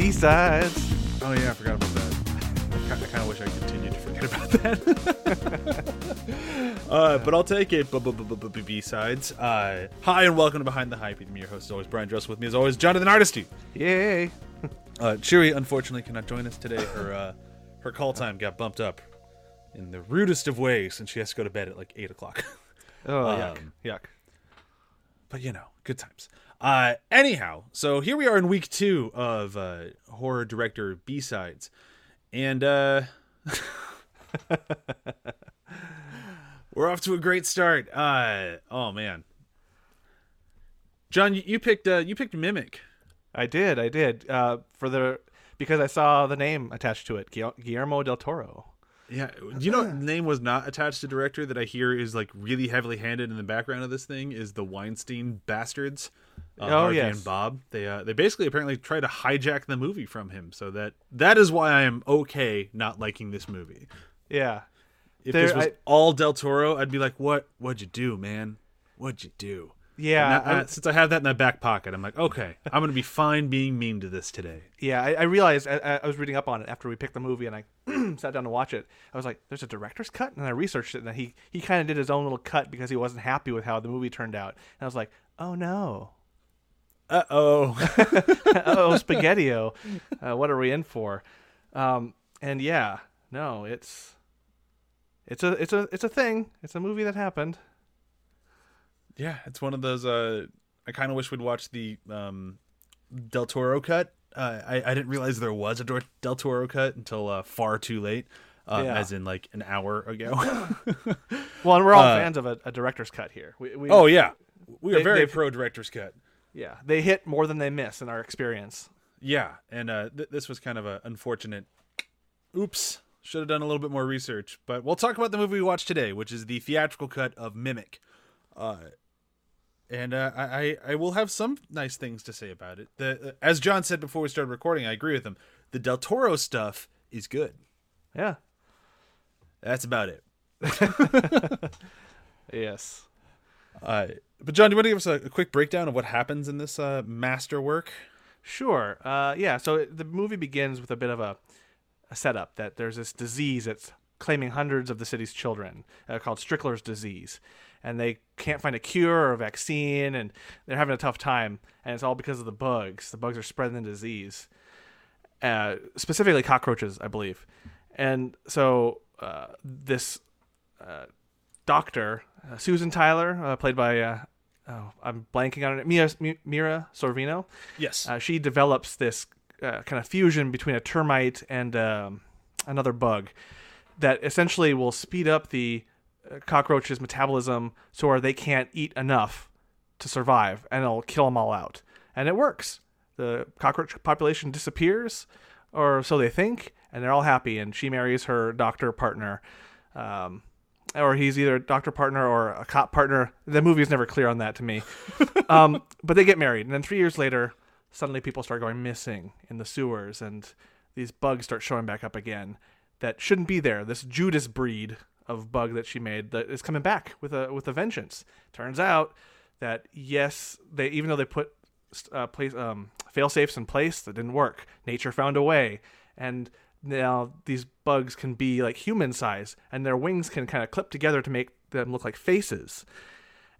B sides. Oh yeah, I forgot about that. I kind of wish I continued to forget about that. uh, but I'll take it. B sides. Uh, hi and welcome to Behind the Hype. I'm your host, as always, Brian Dress. With me, as always, Jonathan Artisty. Yay! Uh, Cheery, unfortunately, cannot join us today. Her uh, her call time got bumped up in the rudest of ways, and she has to go to bed at like eight o'clock. Oh yuck! Um, Yuck. but you know, good times. Uh, anyhow, so here we are in week two of uh, horror director B sides, and uh, we're off to a great start. Uh, oh man, John, you, you picked uh, you picked Mimic. I did. I did. Uh, for the because I saw the name attached to it, Guillermo del Toro. Yeah, do you know name was not attached to director that I hear is like really heavily handed in the background of this thing is the Weinstein bastards. Uh, Oh, Harvey yes. and Bob. They uh, they basically apparently try to hijack the movie from him, so that that is why I am okay not liking this movie. Yeah. If There- this was I- all Del Toro, I'd be like, what What'd you do, man? What'd you do? Yeah. I- uh, since I have that in my back pocket, I'm like, okay, I'm gonna be fine being mean to this today. yeah. I, I realized I, was reading up on it after we picked the movie, and I sat down to watch it. I was like, "There's a director's cut," and I researched it, and he he kind of did his own little cut because he wasn't happy with how the movie turned out. And I was like, "Oh no." Uh oh. oh, spaghettio. Uh, what are we in for? Um, and yeah, no, it's it's a it's a it's a thing. It's a movie that happened. Yeah, it's one of those. Uh, I kind of wish we'd watch the um, Del Toro cut. Uh, I, I didn't realize there was a Del Toro cut until uh, far too late, uh, Yeah. as in like an hour ago. Well, and we're all Uh, fans of a, a director's cut here. We, we, oh yeah, we are They- very pro director's cut. yeah, they hit more than they miss in our experience. Yeah, and uh, th- this was kind of a unfortunate. Oops, should have done a little bit more research. But we'll talk about the movie we watched today, which is the theatrical cut of Mimic. Uh, and uh, I, I will have some nice things to say about it. The as John said before we started recording, I agree with him. The Del Toro stuff is good. Yeah. That's about it. Yes. Uh, but John, do you want to give us a, a quick breakdown of what happens in this uh, masterwork? Sure. Uh, yeah. So the movie begins with a bit of a, a setup that there's this disease that's claiming hundreds of the city's children uh, called Strickler's disease, and they can't find a cure or a vaccine, and they're having a tough time, and it's all because of the bugs. The bugs are spreading the disease, uh, specifically cockroaches, I believe, and so uh, this uh, doctor, uh, Susan Tyler, uh, played by. Uh, Oh, I'm blanking on it. Mira, Mira Sorvino Yes. uh, she develops this uh, kind of fusion between a termite and um, another bug that essentially will speed up the uh, cockroach's metabolism so where they can't eat enough to survive and it'll kill them all out and it works the cockroach population disappears or so they think and they're all happy and she marries her doctor partner um, or he's either a doctor partner or a cop partner. The movie is never clear on that to me. um, but they get married, and then three years later, suddenly people start going missing in the sewers, and these bugs start showing back up again that shouldn't be there. This Judas breed of bug that she made that is coming back with a with a vengeance. Turns out that yes, they even though they put uh, place um, fail safes in place, that didn't work. Nature found a way, and now these bugs can be like human size, and their wings can kind of clip together to make them look like faces.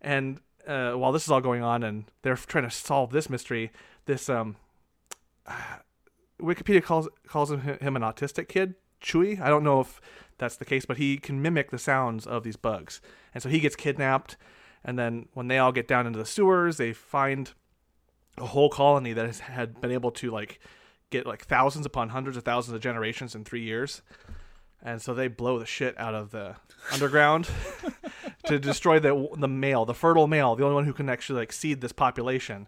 And uh, while this is all going on, and they're trying to solve this mystery, this um, Wikipedia calls calls him, him an autistic kid, Chuy. I don't know if that's the case, but he can mimic the sounds of these bugs, and so he gets kidnapped. And then when they all get down into the sewers, they find a whole colony that has had been able to like get like thousands upon hundreds of thousands of generations in three years. And so they blow the shit out of the underground to destroy the the male, the fertile male, the only one who can actually like seed this population.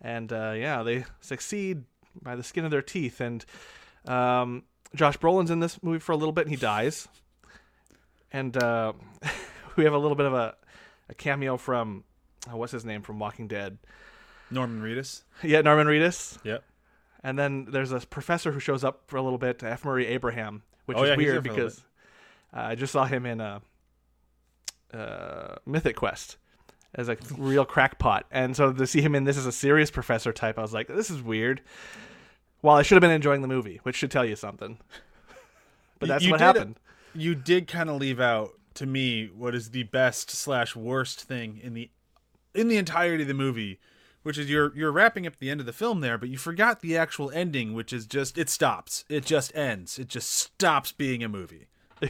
And uh, yeah, they succeed by the skin of their teeth. And um, Josh Brolin's in this movie for a little bit, and he dies. And uh, we have a little bit of a, a cameo from uh, what's his name from Walking Dead. Norman Reedus. Yeah, Norman Reedus. Yep. And then there's a professor who shows up for a little bit, F. Murray Abraham, which Oh, is yeah, weird because uh, I just saw him in uh, uh, Mythic Quest as a real crackpot, and so to see him in this as a serious professor type, I was like, this is weird. While I should have been enjoying the movie, which should tell you something. But that's you what did- happened. You did kind of leave out to me what is the best slash worst thing in the in the entirety of the movie, which is you're you're wrapping up the end of the film there, but you forgot the actual ending, which is just it stops. It just ends. It just stops being a movie.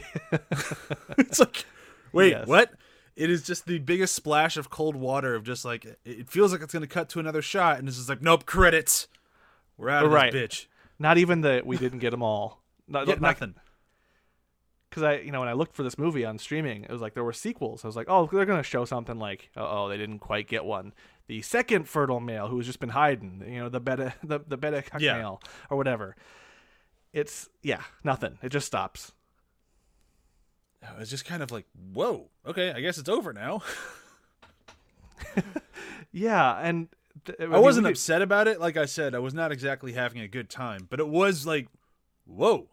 it's like, wait, Yes. what? It is just the biggest splash of cold water of just like it- it feels like it's gonna cut to another shot, and it's just like, nope, credits. We're out of Right. bitch. Not even that we didn't get them all. Not, Yeah, not- nothing. because I, you know, when I looked for this movie on streaming, it was like there were sequels. I was like, oh, they're gonna show something like, oh, they didn't quite get one. The second fertile male who's just been hiding, you know, the beta, the the beta Yeah. male or whatever. It's yeah, nothing. It just stops. It was just kind of like, whoa, okay, I guess it's over now. Yeah, and th- I, mean, wasn't could- upset about it. Like I said, I was not exactly having a good time, but it was like, whoa.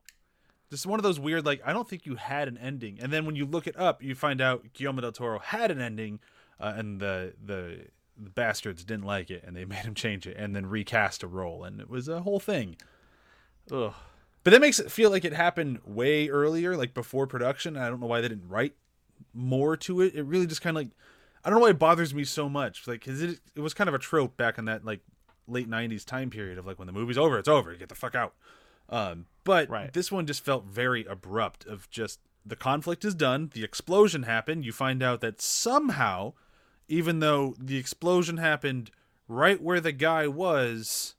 This is one of those weird, like, I don't think you had an ending. And then when you look it up, you find out Guillermo del Toro had an ending, uh, and the, the the bastards didn't like it, and they made him change it, and then recast a role, and it was a whole thing. Ugh. But that makes it feel like it happened way earlier, like before production. I don't know why they didn't write more to it. It really just kind of like I don't know why it bothers me so much. Like, cause it it was kind of a trope back in that like late '90s time period of like when the movie's over, it's over, get the fuck out. Um, but Right. this one just felt very abrupt. Of just the conflict is done, the explosion happened. You find out that somehow, even though the explosion happened right where the guy was,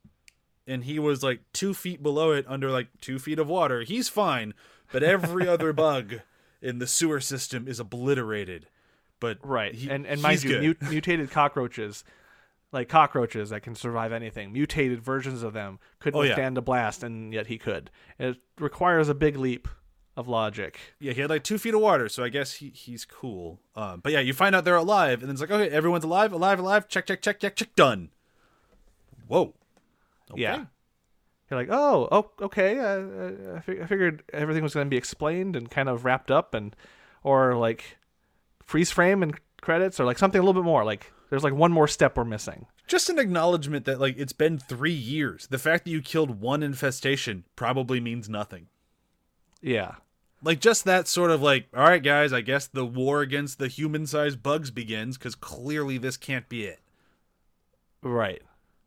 and he was like two feet below it under like two feet of water. He's fine, but every other bug in the sewer system is obliterated. But Right, he- and and mind you, mut- mutated cockroaches, like cockroaches that can survive anything, mutated versions of them couldn't Oh, yeah. withstand a blast, and yet he could. It requires a big leap of logic. yeah, he had like two feet of water, so I guess he he's cool. Um, but yeah, you find out they're alive, and then it's like, okay, everyone's alive, alive, alive. Check, check, check, check, check. Done. Whoa. Okay. Yeah. You're like, oh, oh, okay. Uh, I, fig- I figured everything was going to be explained and kind of wrapped up, and or like freeze frame and credits, or like something a little bit more. Like there's like one more step we're missing. Just an acknowledgement that like it's been three years. The fact that you killed one infestation probably means nothing. Yeah, like just that sort of like all right guys i guess the war against the human-sized bugs begins because clearly this can't be it right.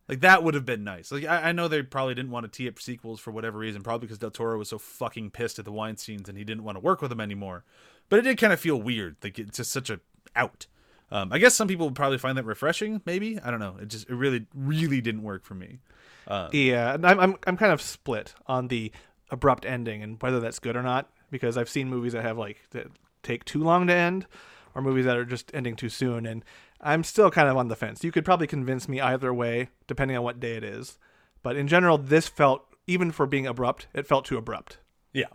like that would have been nice like I, I know they probably didn't want to tee up sequels for whatever reason probably because del toro was so fucking pissed at the weinsteins and he didn't want to work with them anymore but it did kind of feel weird like it's just such a out um, i guess some people would probably find that refreshing maybe i don't know it just it really really didn't work for me Yeah, and I'm I'm I'm kind of split on the abrupt ending and whether that's good or not because I've seen movies that have like that take too long to end, or movies that are just ending too soon, and I'm still kind of on the fence. You could probably convince me either way depending on what day it is, but in general, this felt even for being abrupt, it felt too abrupt. yeah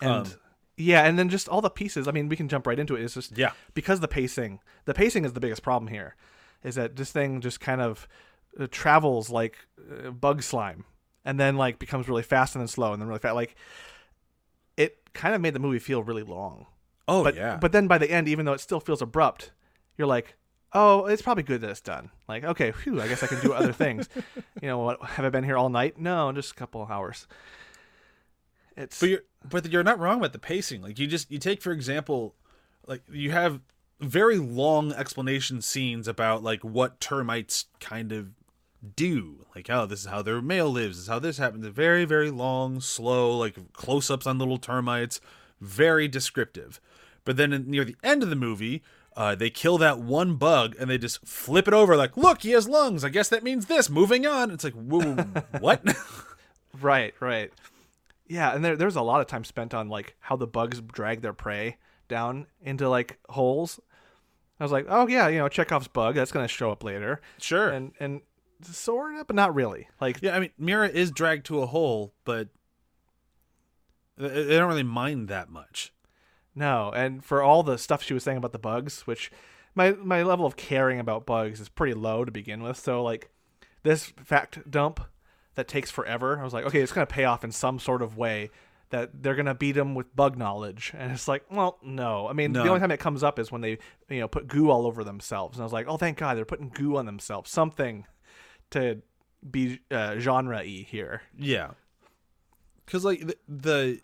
And Um, yeah, and then just all the pieces. I mean, we can jump right into it. It's just Yeah. because the pacing. The pacing is the biggest problem here. Is that this thing just kind of uh, travels like uh, bug slime, and then like becomes really fast and then slow and then really fast. Like it kind of made the movie feel really long. oh But yeah but then by the end, even though it still feels abrupt, you're like, oh, it's probably good that it's done. Like okay, phew, I guess I can do other things. You know what? Have I been here all night? No, just a couple of hours. It's But you're but you're not wrong about the pacing. Like you just you take for example, like you have very long explanation scenes about like what termites kind of do. Like oh, this is how their male lives. This is how this happens. Very very long, slow, like close ups on little termites. Very descriptive. But then in, near the end of the movie. Uh, they kill that one bug and they just flip it over like, look, he has lungs. I guess that means this. Moving on. It's like, whoa, what? Right, right. Yeah, and there there's a lot of time spent on like how the bugs drag their prey down into like holes. I was like, oh yeah, you know, Chekhov's bug, that's gonna show up later. sure. And and sort of, but not really. Like Yeah, I mean, Mira is dragged to a hole, but they they don't really mind that much. no, and for all the stuff she was saying about the bugs, which my my level of caring about bugs is pretty low to begin with. So like this fact dump that takes forever, I was like, okay, it's gonna pay off in some sort of way that they're gonna beat them with bug knowledge, and it's like, well, no. I mean, No. the only time it comes up is when they you know put goo all over themselves, and I was like, oh, thank God they're putting goo on themselves, something to be uh, genre y here. Yeah. Because like the, the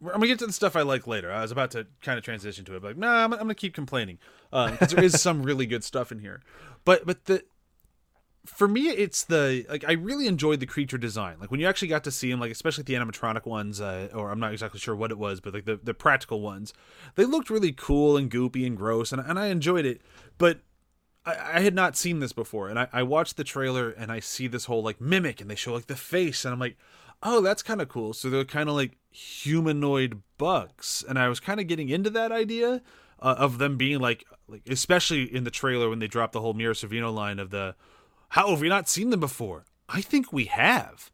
I'm gonna get to the stuff I like later. I was about to kind of transition to it, but like, nah, I'm, I'm gonna keep complaining because there is some really good stuff in here. But but the for me, it's the like I really enjoyed the creature design. Like when you actually got to see them, like especially the animatronic ones, uh, or I'm not exactly sure what it was, but like the the practical ones, they looked really cool and goopy and gross, and and I enjoyed it. But I, I had not seen this before, and I, I watched the trailer and I see this whole like mimic, and they show like the face, and I'm like, oh, that's kind of cool. So they're kind of like humanoid bugs, and I was kind of getting into that idea uh, of them being like, like especially in the trailer when they dropped the whole Mira Sorvino line of the, how have we not seen them before? I think we have.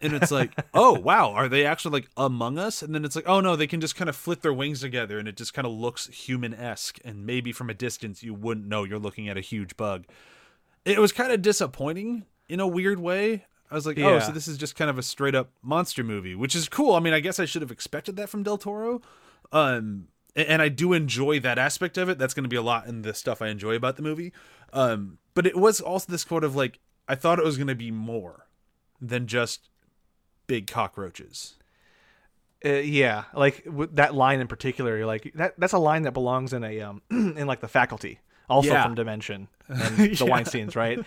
And it's like, oh wow, are they actually like among us? And then it's like, oh no, they can just kind of flit their wings together, and it just kind of looks human esque. And maybe from a distance, you wouldn't know you're looking at a huge bug. It was kind of disappointing in a weird way. I was like, oh, so this is just kind of a straight up monster movie, which is cool. I mean, I guess I should have expected that from Del Toro. Um, and I do enjoy that aspect of it. That's going to be a lot in the stuff I enjoy about the movie. Um, but it was also this sort of like I thought it was going to be more than just big cockroaches. Uh, yeah, like that line in particular, you're like that. That's a line that belongs in a um in like the faculty, also Yeah. from Dimension and the Yeah. Weinstein's, right?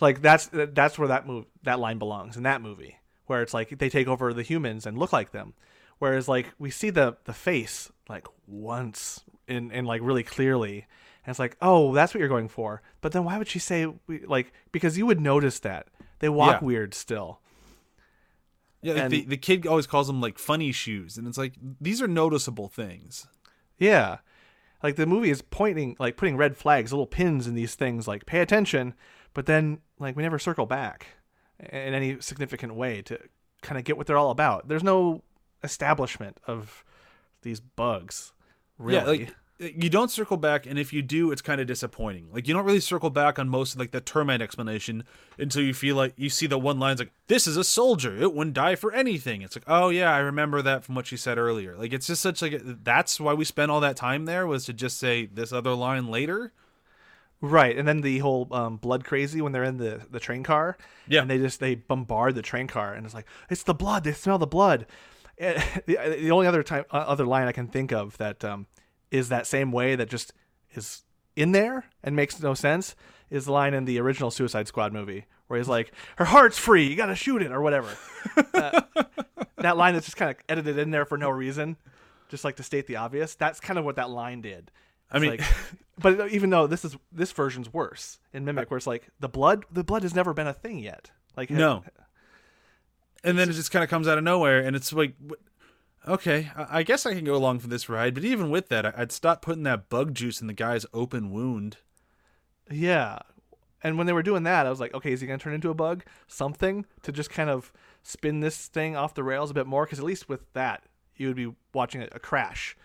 like that's that's where that move that line belongs in that movie, where it's like they take over the humans and look like them, whereas like we see the the face like once in in like really clearly, and it's like oh that's what you're going for, but then why would she say we, like because you would notice that they walk Yeah. weird still. Yeah, like And- the, the kid always calls them like funny shoes, and it's like these are noticeable things. Yeah. Like the movie is pointing like putting red flags, little pins in these things like pay attention, but then like we never circle back in any significant way to kind of get what they're all about. There's no establishment of these bugs. Really. Yeah, like you don't circle back, and if you do, it's kind of disappointing. Like you don't really circle back on most of like the termite explanation until you feel like you see the one lines like this is a soldier, it wouldn't die for anything. It's like oh yeah, I remember that from what she said earlier. Like it's just such like a, that's why we spent all that time there was to just say this other line later. Right, and then the whole um, blood crazy when they're in the, the train car, Yeah. and they just they bombard the train car, and it's like it's the blood. They smell the blood. The, the only other time uh, other line I can think of that um, is that same way that just is in there and makes no sense is the line in the original Suicide Squad movie where he's like, "Her heart's free. You got to shoot it or whatever." Uh, that line that's just kind of edited in there for no reason, just like to state the obvious. That's kind of what that line did. I mean- like, but even though this is this version's worse in Mimic, where it's like the blood, the blood has never been a thing yet. Like No. And then it just kind of comes out of nowhere, and it's like, okay, I guess I can go along for this ride. But even with that, I'd stop putting that bug juice in the guy's open wound. yeah. And when they were doing that, I was like, okay, is he gonna turn into a bug? Something to just kind of spin this thing off the rails a bit more, because at least with that, you would be watching a, crash.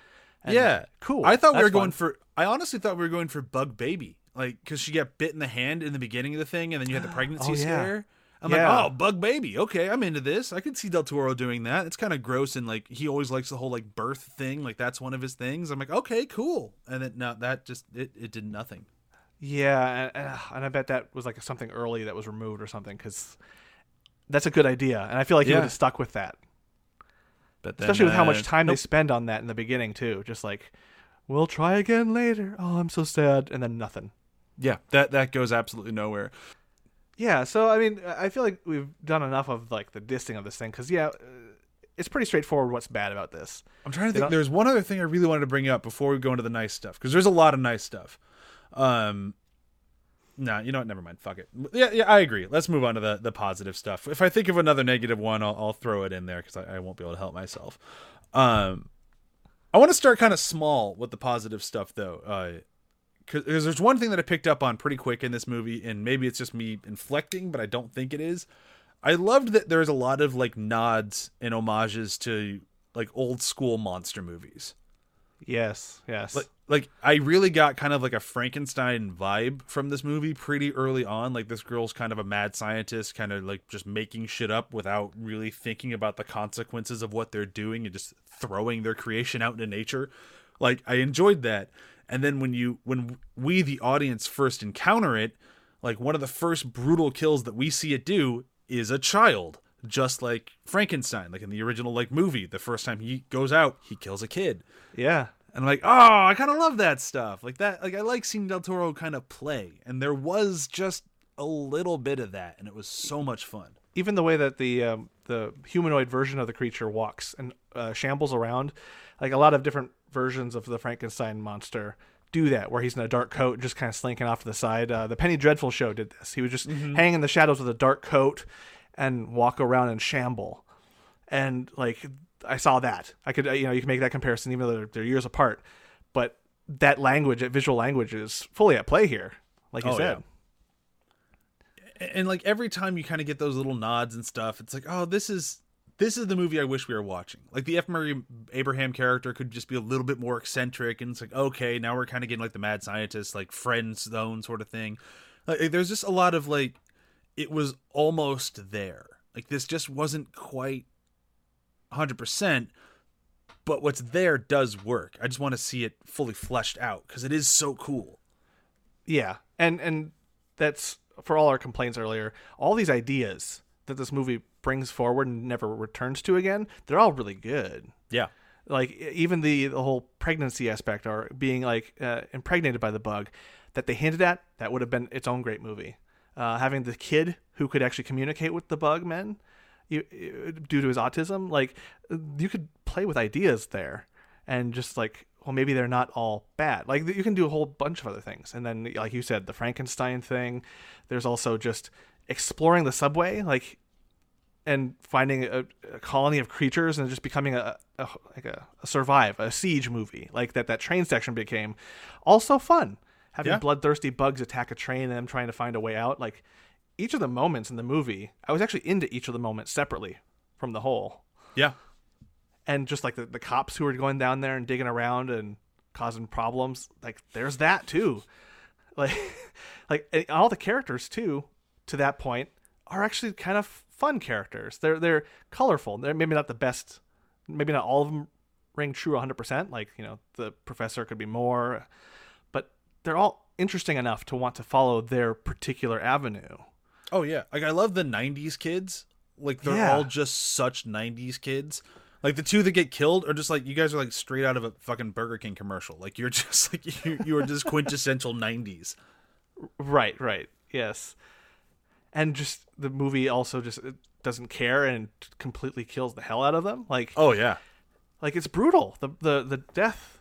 And, yeah, cool. I thought we were going for. I honestly thought we were going for Bug Baby, like because she got bit in the hand in the beginning of the thing, and then you had the oh, pregnancy Oh, yeah. scare. I'm Yeah. like, oh, Bug Baby. Okay, I'm into this. I could see Del Toro doing that. It's kind of gross, and like he always likes the whole like birth thing. Like that's one of his things. I'm like, okay, cool. And then no, that just it, it did nothing. Yeah, and, and I bet that was like something early that was removed or something, because that's a good idea, and I feel like he Yeah. would have stuck with that. But then, especially with how uh, much time nope. they spend on that in the beginning too. Just like, we'll try again later. Oh, I'm so sad, and then nothing. Yeah, that that goes absolutely nowhere. Yeah, so I mean, I feel like we've done enough of like the dissing of this thing because yeah, uh, it's pretty straightforward what's bad about this. I'm trying to They think. don't- There's one other thing I really wanted to bring up before we go into the nice stuff because there's a lot of nice stuff. Um, nah, you know what? Never mind. Fuck it. Yeah, yeah, I agree. Let's move on to the the positive stuff. If I think of another negative one, I'll, I'll throw it in there because I, I won't be able to help myself. Um, I want to start kind of small with the positive stuff though. Uh, because there's one thing that I picked up on pretty quick in this movie, and maybe it's just me inflecting, but I don't think it is. I loved that there's a lot of like nods and homages to like old school monster movies. Yes, yes. Like, like I really got kind of like a Frankenstein vibe from this movie pretty early on. Like this girl's kind of a mad scientist, kind of like just making shit up without really thinking about the consequences of what they're doing and just throwing their creation out into nature. Like I enjoyed that. And then when you when we the audience first encounter it, like one of the first brutal kills that we see it do is a child just like Frankenstein, like in the original like movie. The first time he goes out, he kills a kid. yeah. And I'm like, oh, I kind of love that stuff. Like that, like I like seeing Del Toro kind of play, and there was just a little bit of that, and it was so much fun. Even the way that the um, the humanoid version of the creature walks and uh, shambles around, like a lot of different versions of the Frankenstein monster do that, where he's in a dark coat, just kind of slinking off to the side. Uh, the Penny Dreadful show did this. He would just hang in the shadows with a dark coat and walk around and shamble. And like I saw that, I could uh, you know you can make that comparison, even though they're, they're years apart. But that language, that visual language, is fully at play here, like you Oh, said. And, and like every time you kind of get those little nods and stuff, it's like, oh, this is this is the movie I wish we were watching. Like the F. Murray Abraham character could just be a little bit more eccentric, and it's like, okay, now we're kind of getting like the mad scientist, like friend zone sort of thing. Like, there's just a lot of like, it was almost there. Like this just wasn't quite 100%, but what's there does work. I just want to see it fully fleshed out because it is so cool. Yeah, and and that's for all our complaints earlier. All these ideas that this movie brings forward and never returns to again, they're all really good. Yeah. Like even the the whole pregnancy aspect or being like uh, impregnated by the bug that they hinted at, that would have been its own great movie. Uh, having the kid who could actually communicate with the bug men you- due to his autism, like you could play with ideas there and just like well maybe they're not all bad like you can do a whole bunch of other things and then like you said the frankenstein thing there's also just exploring the subway like and finding a, a colony of creatures and just becoming a, a like a, a survive a siege movie like that that train section became also fun having Yeah. bloodthirsty bugs attack a train and them trying to find a way out like each of the moments in the movie i was actually into each of the moments separately from the whole Yeah. and just like the, the cops who were going down there and digging around and causing problems like there's that too like like all the characters too to that point are actually kind of fun characters they're they're colorful they're maybe not the best maybe not all of them ring true 100% like you know the professor could be more but they're all interesting enough to want to follow their particular avenue Oh yeah, like I love the '90s kids. Like they're Yeah. all just such '90s kids. Like the two that get killed are just like you guys are like straight out of a fucking Burger King commercial. Like you're just like you you are just quintessential '90s. Right, right. Yes. And just the movie also just doesn't care and completely kills the hell out of them. Like Oh yeah, like it's brutal. The the the death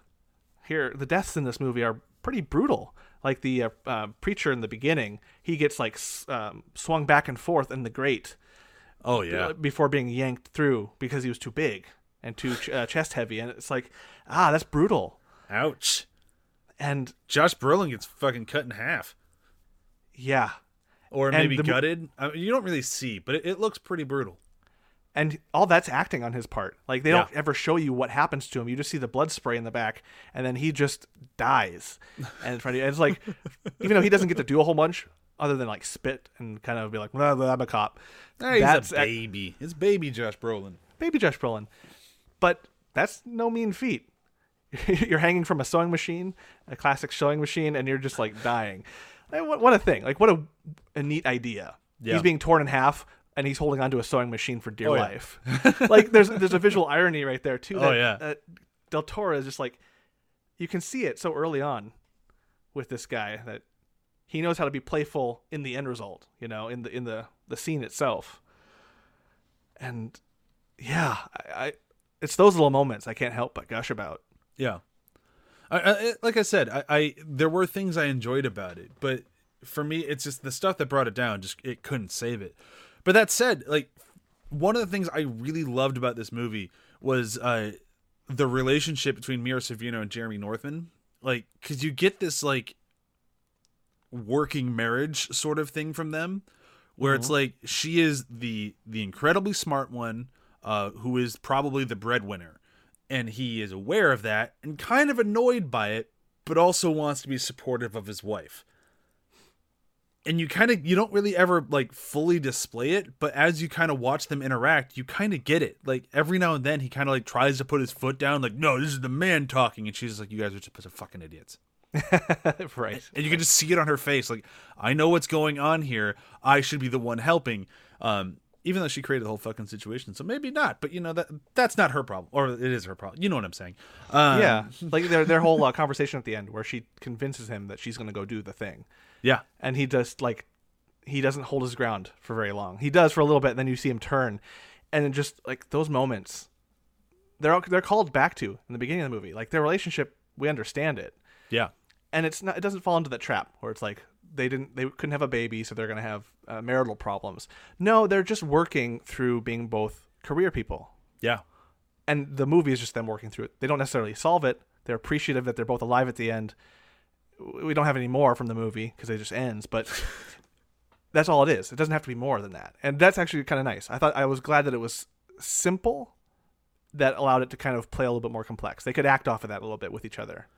here, the deaths in this movie are pretty brutal. Like the uh, uh, preacher in the beginning, he gets like s- um, swung back and forth in the grate oh yeah. uh, before being yanked through because he was too big and too ch- uh, chest heavy, and it's like ah, that's brutal. Ouch. And Josh Brolin gets fucking cut in half, yeah, or maybe the gutted. I mean, you don't really see, but it, it looks pretty brutal. and all that's acting on his part. Like they Yeah. don't ever show you what happens to him. You just see the blood spray in the back, and then he just dies. And in front of you, and it's like, even though he doesn't get to do a whole bunch other than like spit and kind of be like, well, I'm a cop. Hey, That's baby. It's baby Josh Brolin. baby Josh Brolin, but that's no mean feat. you're hanging from a sewing machine, a classic sewing machine, and you're just like dying. Like, What, what a thing! Like what a, a neat idea. Yeah. He's being torn in half, and he's holding onto a sewing machine for dear Oh, yeah. life. like there's there's a visual irony right there too. Oh, yeah. that Del Toro is just like you can see it so early on with this guy that he knows how to be playful in the end result. You know, in the in the the scene itself. And yeah, I, I it's those little moments I can't help but gush about. Yeah. I, I, like I said, I, I there were things I enjoyed about it, but for me, it's just the stuff that brought it down. Just it couldn't save it. But that said, like one of the things I really loved about this movie was uh, the relationship between Mira Sorvino and Jeremy Northam. Like, because you get this like working marriage sort of thing from them, where it's like she is the the incredibly smart one, uh, who is probably the breadwinner, and he is aware of that and kind of annoyed by it, but also wants to be supportive of his wife. And you kind of you don't really ever like fully display it, but as you kind of watch them interact, you kind of get it. Like every now and then he kind of like tries to put his foot down like, "No, this is the man talking." And she's like, "You guys are just a bunch of fucking idiots." right. and you can just see it on her face like i know what's going on here i should be the one helping um even though she created the whole fucking situation so maybe not but you know that that's not her problem or it is her problem you know what i'm saying? Um, yeah, like their their whole uh, conversation at the end where she convinces him that she's going to go do the thing, yeah. And he just like he doesn't hold his ground for very long. He does for a little bit, and then you see him turn, and just like those moments, they're all, they're called back to in the beginning of the movie. Like their relationship, we understand it, yeah. And it's not it doesn't fall into that trap where it's like they didn't they couldn't have a baby, so they're going to have uh, marital problems. No, they're just working through being both career people yeah and the movie is just them working through it. They don't necessarily solve it. They're appreciative that they're both alive at the end. We don't have any more from the movie because it just ends, but that's all it is. It doesn't have to be more than that, and that's actually kind of nice. I thought I was glad that it was simple, that allowed it to kind of play a little bit more complex. They could act off of that a little bit with each other.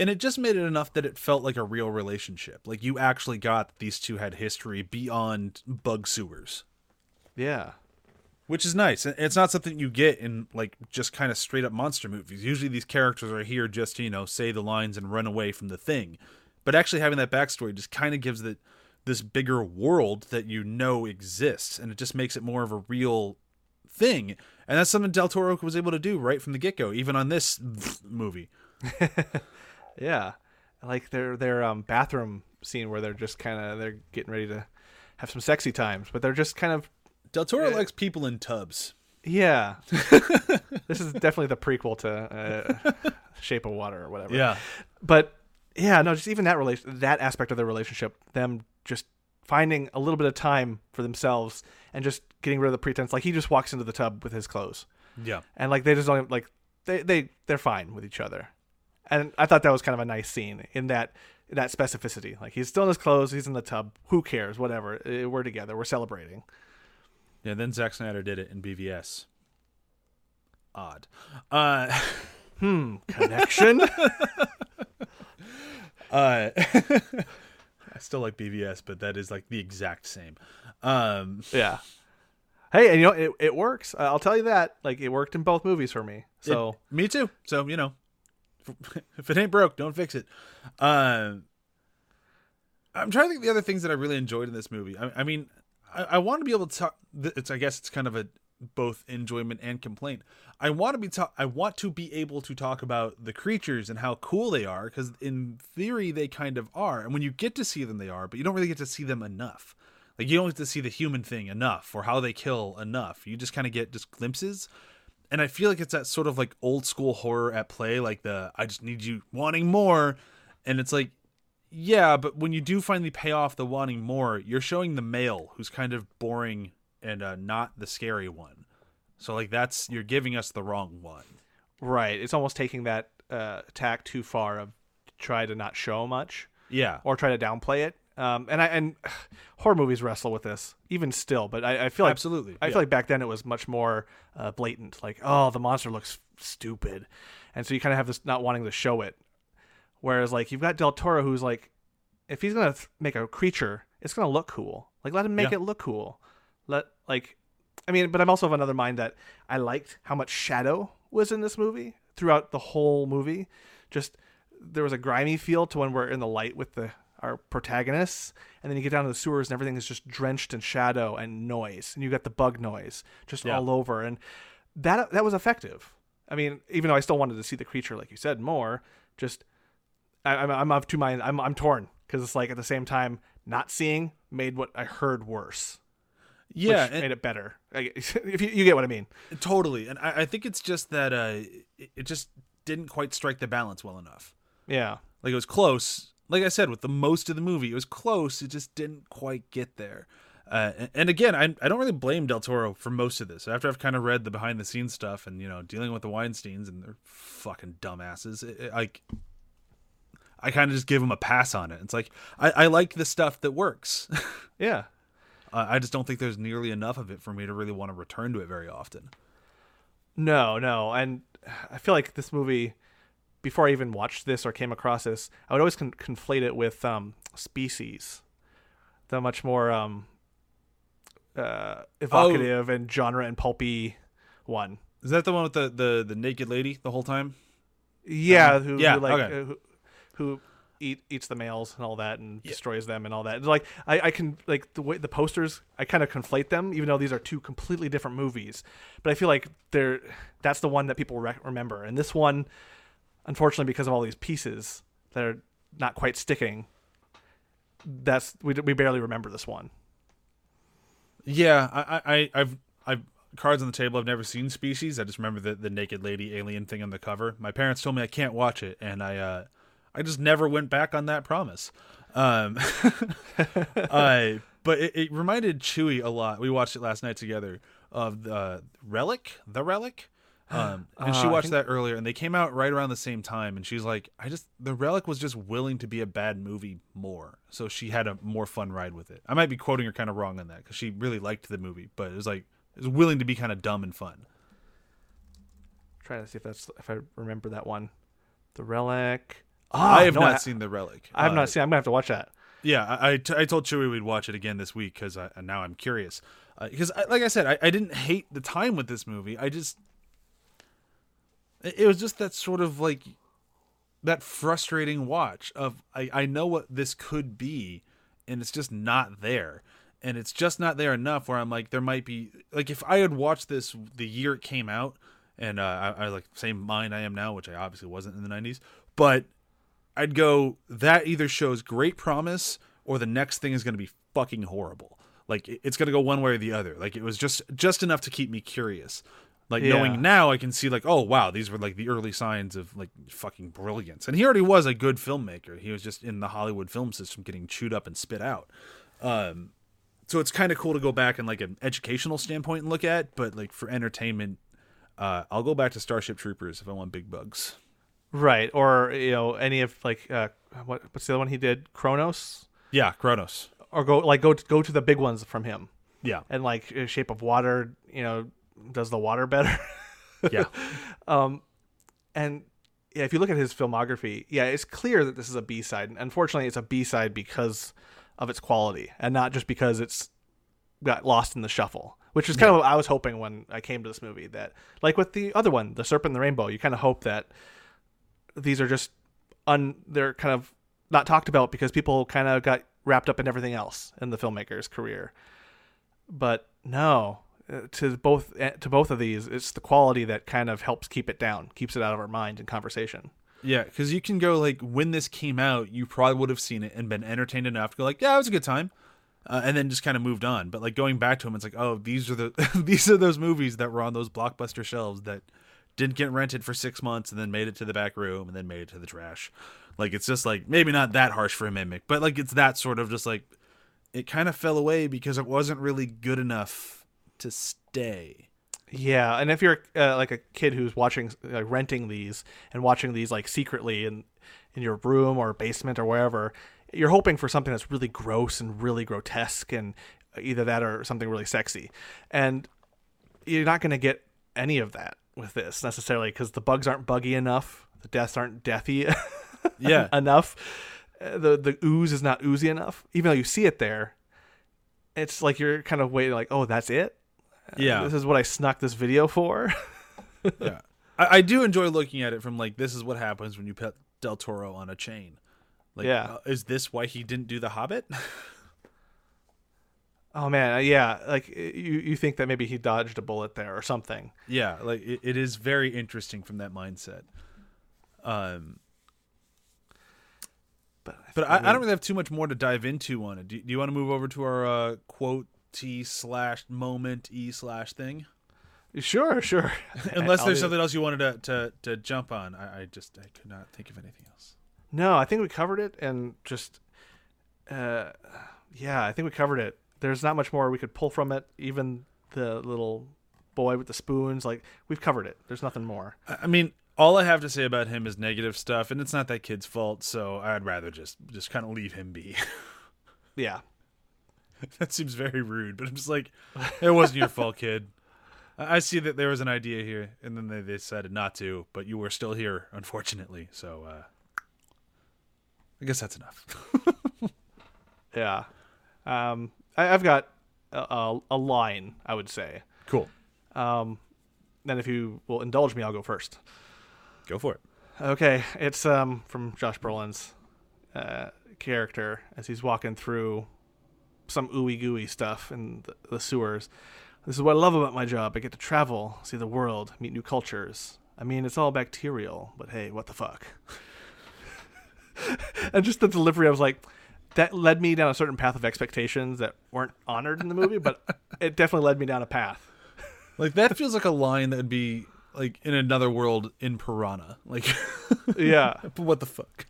And it just made it enough that it felt like a real relationship like you actually got these two had history beyond bug sewers Yeah, which is nice. And It's not something you get in like just kind of straight up monster movies. Usually these characters are here just to, you know, say the lines and run away from the thing. But actually having that backstory just kind of gives the this bigger world that you know exists and it just makes it more of a real thing. And that's something Del Toro was able to do right from the get-go even on this movie. yeah, like their their um, bathroom scene where they're just kind of they're getting ready to have some sexy times, but they're just kind of Del Toro likes people in tubs. Yeah. this is definitely the prequel to uh, Shape of Water or whatever. Yeah, but yeah, no, just even that relation that aspect of their relationship, them just finding a little bit of time for themselves and just getting rid of the pretense. Like he just walks into the tub with his clothes. Yeah. And like they just don't like they they they're fine with each other. And I thought that was kind of a nice scene in that that specificity. Like he's still in his clothes, he's in the tub. Who cares? Whatever. We're together. We're celebrating. Yeah, then Zack Snyder did it in BVS. Odd. Uh Hmm. Connection. Uh, I still like BVS, but that is like the exact same. Um, Yeah. Hey, and you know it, it works. I'll tell you that. Like it worked in both movies for me. So it- me too. So you know, if it ain't broke, don't fix it. Um, I'm trying to think of the other things that I really enjoyed in this movie. I, I mean, I, I want to be able to talk. It's I guess it's kind of a both enjoyment and complaint. I want to be ta- I want to be able to talk about the creatures and how cool they are because in theory they kind of are, and when you get to see them, they are, but you don't really get to see them enough. Like you don't get to see the human thing enough or how they kill enough. You just kind of get just glimpses. And I feel like it's that sort of like old school horror at play, like the I just need you wanting more. And it's like, yeah, but when you do finally pay off the wanting more, you're showing the male who's kind of boring and uh, not the scary one. So like that's you're giving us the wrong one. right, it's almost taking that uh, tack too far of try to not show much Yeah. or try to downplay it. Um, and I and horror movies wrestle with this even still, but I, I feel like Absolutely. I yeah. feel like back then it was much more uh, blatant. Like, oh, the monster looks stupid, and so you kind of have this not wanting to show it. Whereas, like, you've got Del Toro, who's like, if he's gonna th- make a creature, it's gonna look cool. Like, let him make Yeah. it look cool. Let like, I mean, but I'm also of another mind that I liked how much shadow was in this movie throughout the whole movie. Just there was a grimy feel to when we're in the light with the our protagonists, and then you get down to the sewers and everything is just drenched in shadow and noise, and you got the bug noise just Yeah. all over, and that that was effective. I mean, even though I still wanted to see the creature, like you said, more, just I, I'm I'm of two minds. I'm I'm torn because it's like at the same time not seeing made what I heard worse. yeah, and- made it better. If you, you get what I mean. totally. And I, I think it's just that uh, it, it just didn't quite strike the balance well enough. Yeah. Like it was close. Like I said, with the most of the movie, it was close. It just didn't quite get there. Uh, and, again, I, I don't really blame Del Toro for most of this. After I've kind of read the behind the scenes stuff and you know dealing with the Weinstein's and they're fucking dumbasses, like I kind of just give them a pass on it. It's like I, I like the stuff that works. Yeah. uh, I just don't think there's nearly enough of it for me to really want to return to it very often. No, no, and I feel like this movie, before I even watched this or came across this, I would always con- conflate it with um, Species, the much more um, uh, evocative and genre and pulpy one. Is that the one with the the, the naked lady the whole time? Yeah, Um, who, yeah, who like okay. uh, who, who eat eats the males and all that and destroys them and all that. It's like I, I can like the way the posters I kind of conflate them, even though these are two completely different movies. But I feel like they're that's the one that people rec- remember, and this one, unfortunately, because of all these pieces that are not quite sticking, that's we we barely remember this one. Yeah, I, I, I've, I've cards on the table. I've never seen Species. I just remember the the naked lady alien thing on the cover. My parents told me I can't watch it, and I, uh, I just never went back on that promise. Um, I, but it, it reminded Chewy a lot. We watched it last night together of the Relic, the Relic. Um, and she Uh, I watched think- that earlier, and they came out right around the same time. And she's like, "I just the Relic was just willing to be a bad movie more, so she had a more fun ride with it." I might be quoting her kind of wrong on that because she really liked the movie, but it was like it was willing to be kind of dumb and fun. trying to see if that's if I remember that one. The Relic. I have no, not I- seen the Relic. I have Uh, not seen. I'm gonna have to watch that. Yeah, I, I, t- I told Chewy we'd watch it again this week because now I'm curious. Because, I like I said, I, I didn't hate the time with this movie. I just. It, was just that sort of like. That frustrating watch of I, I know what this could be, and it's just not there. And it's just not there enough where I'm like, there might be. Like, if I had watched this the year it came out, and uh, I, I like same mind I am now, which I obviously wasn't in the 90s, but I'd go that either shows great promise or the next thing is going to be fucking horrible. Like it's going to go one way or the other. Like it was just just enough to keep me curious. Like Yeah. knowing now I can see like oh wow these were like the early signs of like fucking brilliance. And he already was a good filmmaker. He was just in the Hollywood film system getting chewed up and spit out. Um so it's kind of cool to go back and like an educational standpoint and look at, but like for entertainment uh, I'll go back to Starship Troopers if I want big bugs. Right, or you know any of like uh, what what's the other one he did? Cronos, Yeah, Cronos. or go like go to, go to the big ones from him, Yeah. and like uh, Shape of Water, you know, does the water better? Yeah. Um, and yeah, if you look at his filmography, yeah, it's clear that this is a B side. And unfortunately, it's a B side because of its quality, and not just because it's got lost in the shuffle. Which is kind of what I was hoping when I came to this movie. That, like with the other one, The Serpent and the Rainbow, you kind of hope that these are just un they're kind of not talked about because people kind of got wrapped up in everything else in the filmmaker's career. But no, to both eh, to both of these, it's the quality that kind of helps keep it down, keeps it out of our mind and conversation. Yeah, because you can go like when this came out, you probably would have seen it and been entertained enough to go like, yeah, it was a good time, uh, and then just kind of moved on. But like going back to them, it's like, oh, these are the these are those movies that were on those blockbuster shelves that didn't get rented for six months and then made it to the back room and then made it to the trash. Like it's just like maybe not that harsh for a mimic, but like it's that sort of just like it kind of fell away because it wasn't really good enough to stay. Yeah, and if you're uh, like a kid who's watching, uh, renting these and watching these like secretly in in your room or basement or wherever, you're hoping for something that's really gross and really grotesque, and either that or something really sexy, and you're not going to get any of that with this necessarily because the bugs aren't buggy enough, the deaths aren't deathy Yeah. enough, uh, the the ooze is not oozy enough. Even though you see it there, it's like you're kind of waiting, like, oh, that's it. Yeah. This is what I snuck this video for. yeah. I, I do enjoy looking at it from like this is what happens when you put Del Toro on a chain. Like, Yeah. uh, is this why he didn't do The Hobbit? oh man, uh, yeah. Like you, you think that maybe he dodged a bullet there or something. yeah, like it, it is very interesting from that mindset. Um, But but I, I don't really have too much more to dive into on it. Do, do you want to move over to our uh, quote T slash moment E slash thing? sure, sure. Unless there's something else you wanted to, to, to jump on. I, I just I could not think of anything else. No, I think we covered it, and just, uh, yeah, I think we covered it. There's not much more we could pull from it. Even the little boy with the spoons, like we've covered it. There's nothing more. I I mean, all I have to say about him is negative stuff, and it's not that kid's fault. So I'd rather just just kind of leave him be. Yeah, that seems very rude, but I'm just like, it wasn't your fault, kid. I see that there was an idea here, and then they, they decided not to, but you were still here, unfortunately. So uh, I guess that's enough. Yeah. Um, I, I've got a, a, a line, I would say. cool. Um, then if you will indulge me, I'll go first. Go for it. Okay, it's um from Josh Brolin's uh, character as he's walking through some ooey gooey stuff in the, the sewers. This is what I love about my job. I get to travel, see the world, meet new cultures. I mean, it's all bacterial, but hey, what the fuck? and just the delivery, I was like, that led me down a certain path of expectations that weren't honored in the movie, but it definitely led me down a path. Like that feels like a line that would be like in another world in Piranha. Like, Yeah. but what the fuck?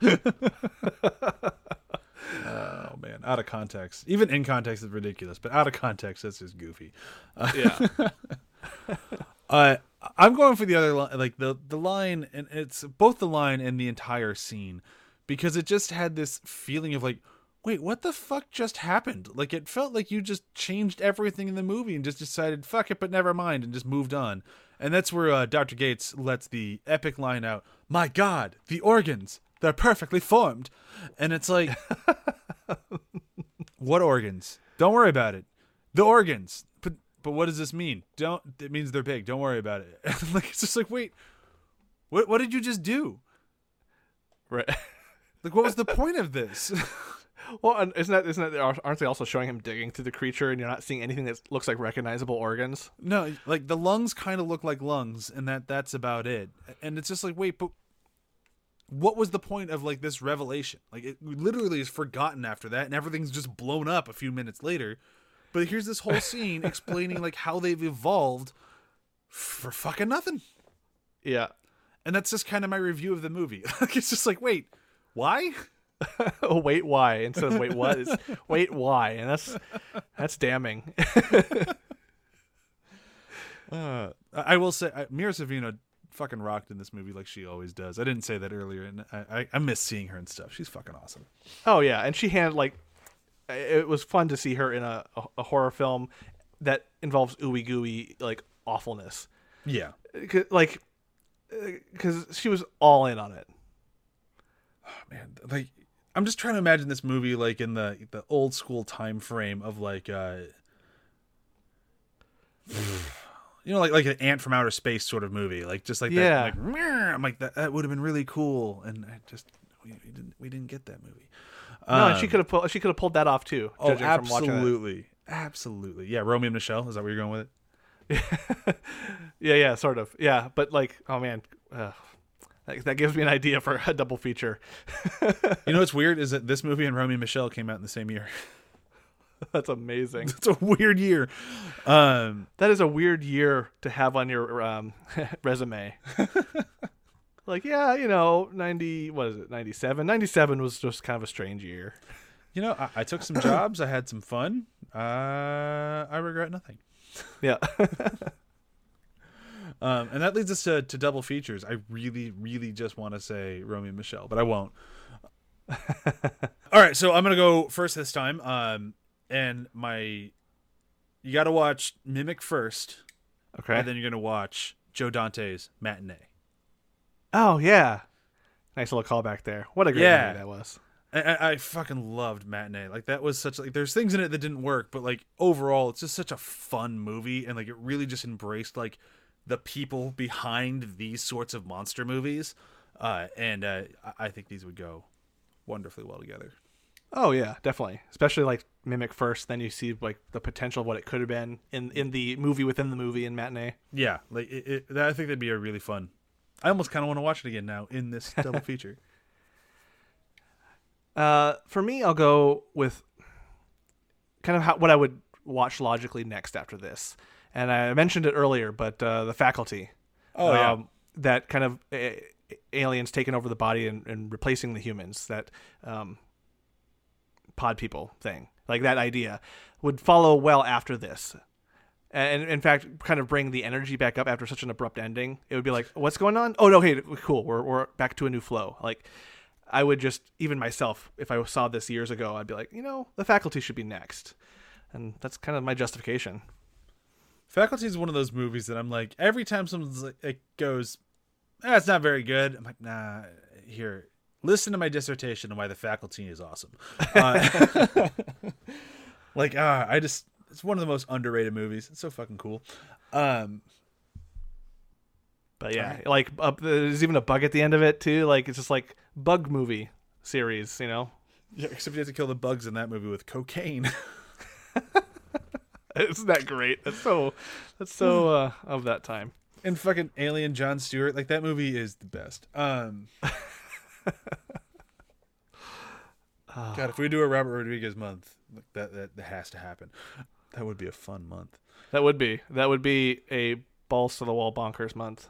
Out of context. Even in context, it's ridiculous, but out of context, that's just goofy. Yeah. Uh, I'm going for the other line, like the the line, and it's both the line and the entire scene, because it just had this feeling of like, wait, what the fuck just happened? Like it felt like you just changed everything in the movie and just decided fuck it, but never mind, and just moved on. And that's where uh, Dr. Gates lets the epic line out. My God, the organs, they're perfectly formed, and it's like, what organs? Don't worry about it. The organs. But but what does this mean? Don't it means they're big. Don't worry about it. like it's just like wait, what what did you just do? right. Like what was the point of this? Well, and isn't that isn't that aren't they also showing him digging through the creature, and you're not seeing anything that looks like recognizable organs? no, like the lungs kind of look like lungs, and that that's about it. And it's just like wait, but what was the point of like this revelation? Like it literally is forgotten after that, and everything's just blown up a few minutes later. But here's this whole scene explaining like how they've evolved for fucking nothing. Yeah. And that's just kind of my review of the movie. Like it's just like, wait, why? oh, wait, why? Instead of wait, what? It's wait, why? And that's that's damning. Uh, I will say, I, Mira Savino fucking rocked in this movie like she always does. I didn't say that earlier, and I, I, I miss seeing her and stuff. She's fucking awesome. oh yeah, and she had like it was fun to see her in a, a, horror film that involves ooey gooey like awfulness. Yeah. Like, because she was all in on it. man like i'm just trying to imagine this movie like in the the old school time frame of like uh you know like like an ant from outer space sort of movie like just like Yeah. that like i'm like that, that would have been really cool and i just we, we didn't we didn't get that movie No, and she Um, could have pulled she could have pulled that off too. oh absolutely absolutely yeah Romy and Michele is that where you're going with it Yeah, yeah, sort of. Yeah, but like, oh man, uh, that, that gives me an idea for a double feature. you know what's weird is that this movie and Romy and Michele came out in the same year That's amazing. it's a weird year um That is a weird year to have on your um, resume. like, yeah, you know, 90, what is it, 97? 97 was just kind of a strange year. You know, I, I took some jobs. I had some fun. Uh, I regret nothing. Yeah. Um, and that leads us to, to double features. I really, really just want to say Romy and Michele, but I won't. All right, so I'm gonna go first this time. Um, and my, you got to watch Mimic first, okay. and then you're gonna watch Joe Dante's Matinee. oh, yeah. Nice little callback there. What a great Yeah. movie that was. I, I, I fucking loved Matinee. Like that was such like there's things in it that didn't work, but like overall, it's just such a fun movie, and like it really just embraced like the people behind these sorts of monster movies. Uh, and uh, I think these would go wonderfully well together. Oh yeah, definitely. Especially like Mimic first, then you see like the potential of what it could have been in in the movie within the movie in matinee. Yeah, like it, it, that- I think that'd be a really fun. I almost kind of want to watch it again now in this double feature. Uh, for me, I'll go with kind of how, what I would watch logically next after this. And I mentioned it earlier, but uh, the faculty. Oh, yeah. um, that kind of uh, aliens taking over the body and, and replacing the humans. That um, pod people thing, like that idea, would follow well after this. And in fact, kind of bring the energy back up after such an abrupt ending. It would be like, what's going on? Oh no, hey, cool, we're we're back to a new flow. Like, I would just even myself, if I saw this years ago, I'd be like, you know, the faculty should be next, and that's kind of my justification. Faculty is one of those movies that I'm like every time someone's like, it goes, ah, it's not very good. I'm like, nah, here, listen to my dissertation on why the faculty is awesome. Uh, like, ah, I just it's one of the most underrated movies. It's so fucking cool. Um, But yeah, like uh, there's even a bug at the end of it too. Like it's just like bug movie series, you know. yeah, except you have to kill the bugs in that movie with cocaine. Isn't that great? That's so that's so uh, of that time. and fucking alien Jon Stewart. Like that movie is the best. Um, God, if we do a Robert Rodriguez month, that, that that has to happen. That would be a fun month. That would be that would be a balls to the wall bonkers month.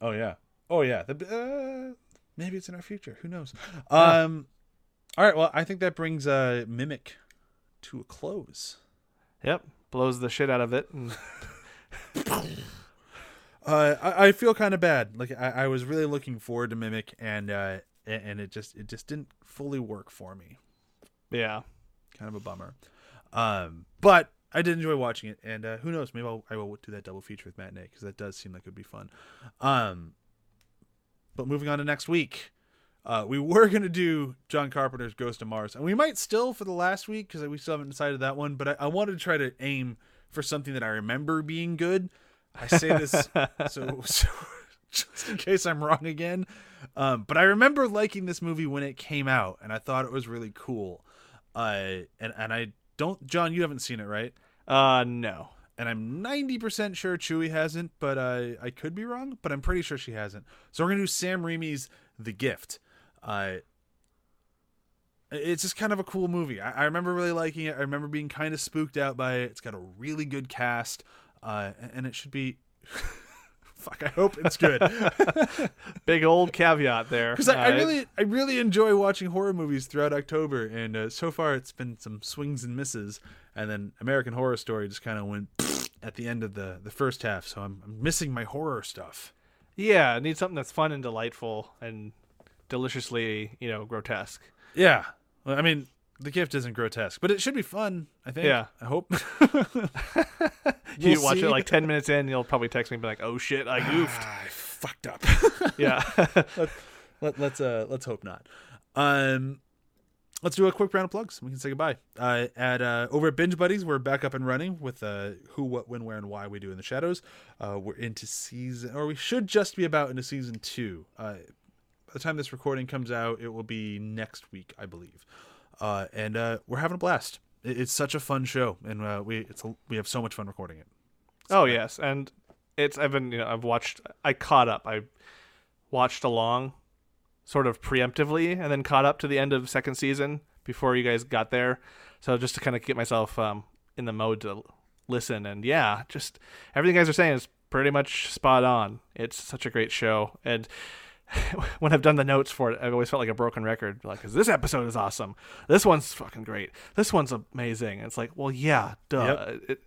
Oh yeah. Oh yeah. The, uh, maybe it's in our future. Who knows? Um. All right. Well, I think that brings uh Mimic to a close. Yep, blows the shit out of it. And Uh, I, I feel kind of bad. Like I, I was really looking forward to Mimic, and uh, and it just it just didn't fully work for me. yeah, kind of a bummer. Um, but I did enjoy watching it, and uh, who knows? Maybe I'll, I will do that double feature with matinee because that does seem like it would be fun. Um, but moving on to next week, uh, we were gonna do John Carpenter's Ghost of Mars, and we might still for the last week because we still haven't decided that one. But I, I wanted to try to aim for something that I remember being good. I say this so, so just in case I'm wrong again. Um, but I remember liking this movie when it came out, and I thought it was really cool. Uh, and and I don't, John, you haven't seen it, right? uh, no, And I'm 90% sure Chuy hasn't, but I I could be wrong, but I'm pretty sure she hasn't. So we're gonna do Sam Raimi's The Gift. Uh, it's just kind of a cool movie. I, I remember really liking it. I remember being kind of spooked out by it. It's got a really good cast, uh, and it should be. Fuck, I hope it's good. big old caveat there. because I, I really I really enjoy watching horror movies throughout October, and uh, so far it's been some swings and misses, and then American Horror Story just kind of went at the end of the the first half, so I'm, I'm missing my horror stuff. yeah, I need something that's fun and delightful and deliciously, you know, grotesque. Yeah, well, I mean the gift isn't grotesque, but it should be fun. I think. Yeah. I hope. you We'll watch see. it like ten minutes in, you'll probably text me and be like, "Oh shit, I goofed." I fucked up. yeah, Let, let's uh let's hope not. Um, let's do a quick round of plugs. We can say goodbye. Uh, at uh, over at Binge Buddies, we're back up and running with uh, who, what, when, where, and why we do in the shadows. Uh, we're into season, or we should just be about into season two. Uh, by the time this recording comes out, it will be next week, I believe. Uh, and uh, we're having a blast. It, it's such a fun show, and uh, we it's a, we have so much fun recording it. Oh yes, and it's I've been you know I've watched I caught up I watched along sort of preemptively and then caught up to the end of second season before you guys got there. So just to kind of get myself um, in the mode to listen and yeah, just everything you guys are saying is pretty much spot on. It's such a great show and when I've done the notes for it, I've always felt like a broken record. Like, 'cause this episode is awesome. This one's fucking great. This one's amazing. And it's like, well, yeah, duh. It,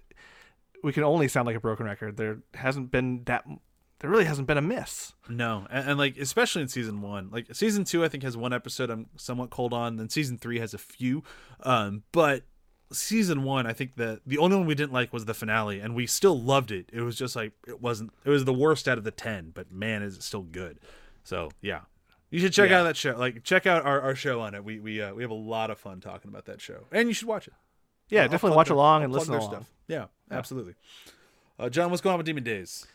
we can only sound like a broken record. There hasn't been that. There really hasn't been a miss. No, and, and like especially in season one, like season two, I think has one episode I'm somewhat cold on. Then season three has a few, um, but season one, I think the the only one we didn't like was the finale, and we still loved it. It was just like it wasn't. It was the worst out of the ten, but man, is it still good. So yeah, you should check Yeah. out that show. Like check out our, our show on it. We we uh, we have a lot of fun talking about that show, and you should watch it. Yeah, I'll definitely watch their- along I'll and listen their along. Yeah, absolutely. Uh, John, what's going on with Demon Days?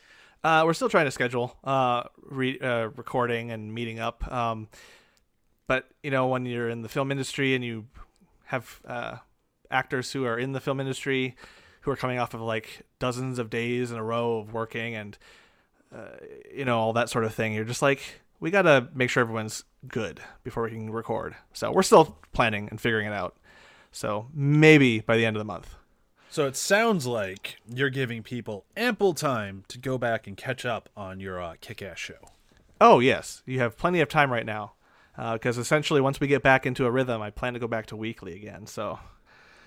Uh, we're still trying to schedule uh, re- uh, recording and meeting up. Um, but you know, when you're in the film industry and you have uh, actors who are in the film industry who are coming off of like dozens of days in a row of working and uh, you know all that sort of thing, you're just like, we got to make sure everyone's good before we can record. So we're still planning and figuring it out. So maybe by the end of the month. So it sounds like you're giving people ample time to go back and catch up on your uh, kick-ass show. Oh yes, you have plenty of time right now, because essentially once we get back into a rhythm, I plan to go back to weekly again. So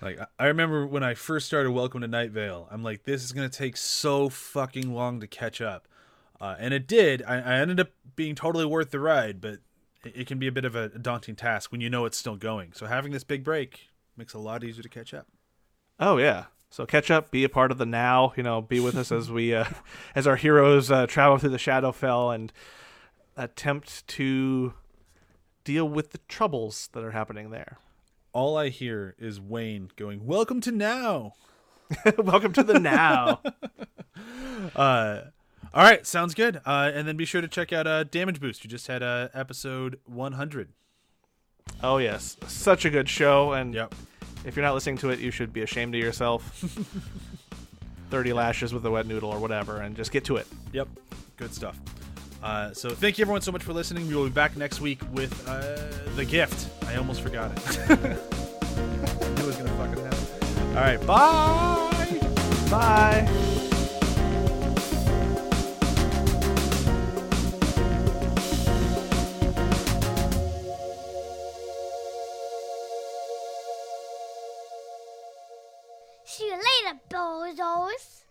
Like I- I remember when I first started Welcome to Night Vale, I'm like, this is gonna take so fucking long to catch up, uh, and it did. I, I ended up being totally worth the ride, but it, it can be a bit of a daunting task when you know it's still going. So having this big break makes it a lot easier to catch up. oh yeah, So catch up, be a part of the now. You know, be with us as we, uh, as our heroes uh, travel through the Shadowfell and attempt to deal with the troubles that are happening there. All I hear is Wayne going, "Welcome to now." Welcome to the now. Uh, all right, sounds good. Uh, and then be sure to check out uh, Damage Boost. You just had uh, episode 100. oh yes, such a good show, and Yep. if you're not listening to it, you should be ashamed of yourself. Thirty lashes with a wet noodle or whatever, and just get to it. Yep. Good stuff. Uh, so thank you everyone so much for listening. We will be back next week with uh, the gift. I almost forgot it. I knew it was gonna fucking happen. All right, bye. Bye. Bozos.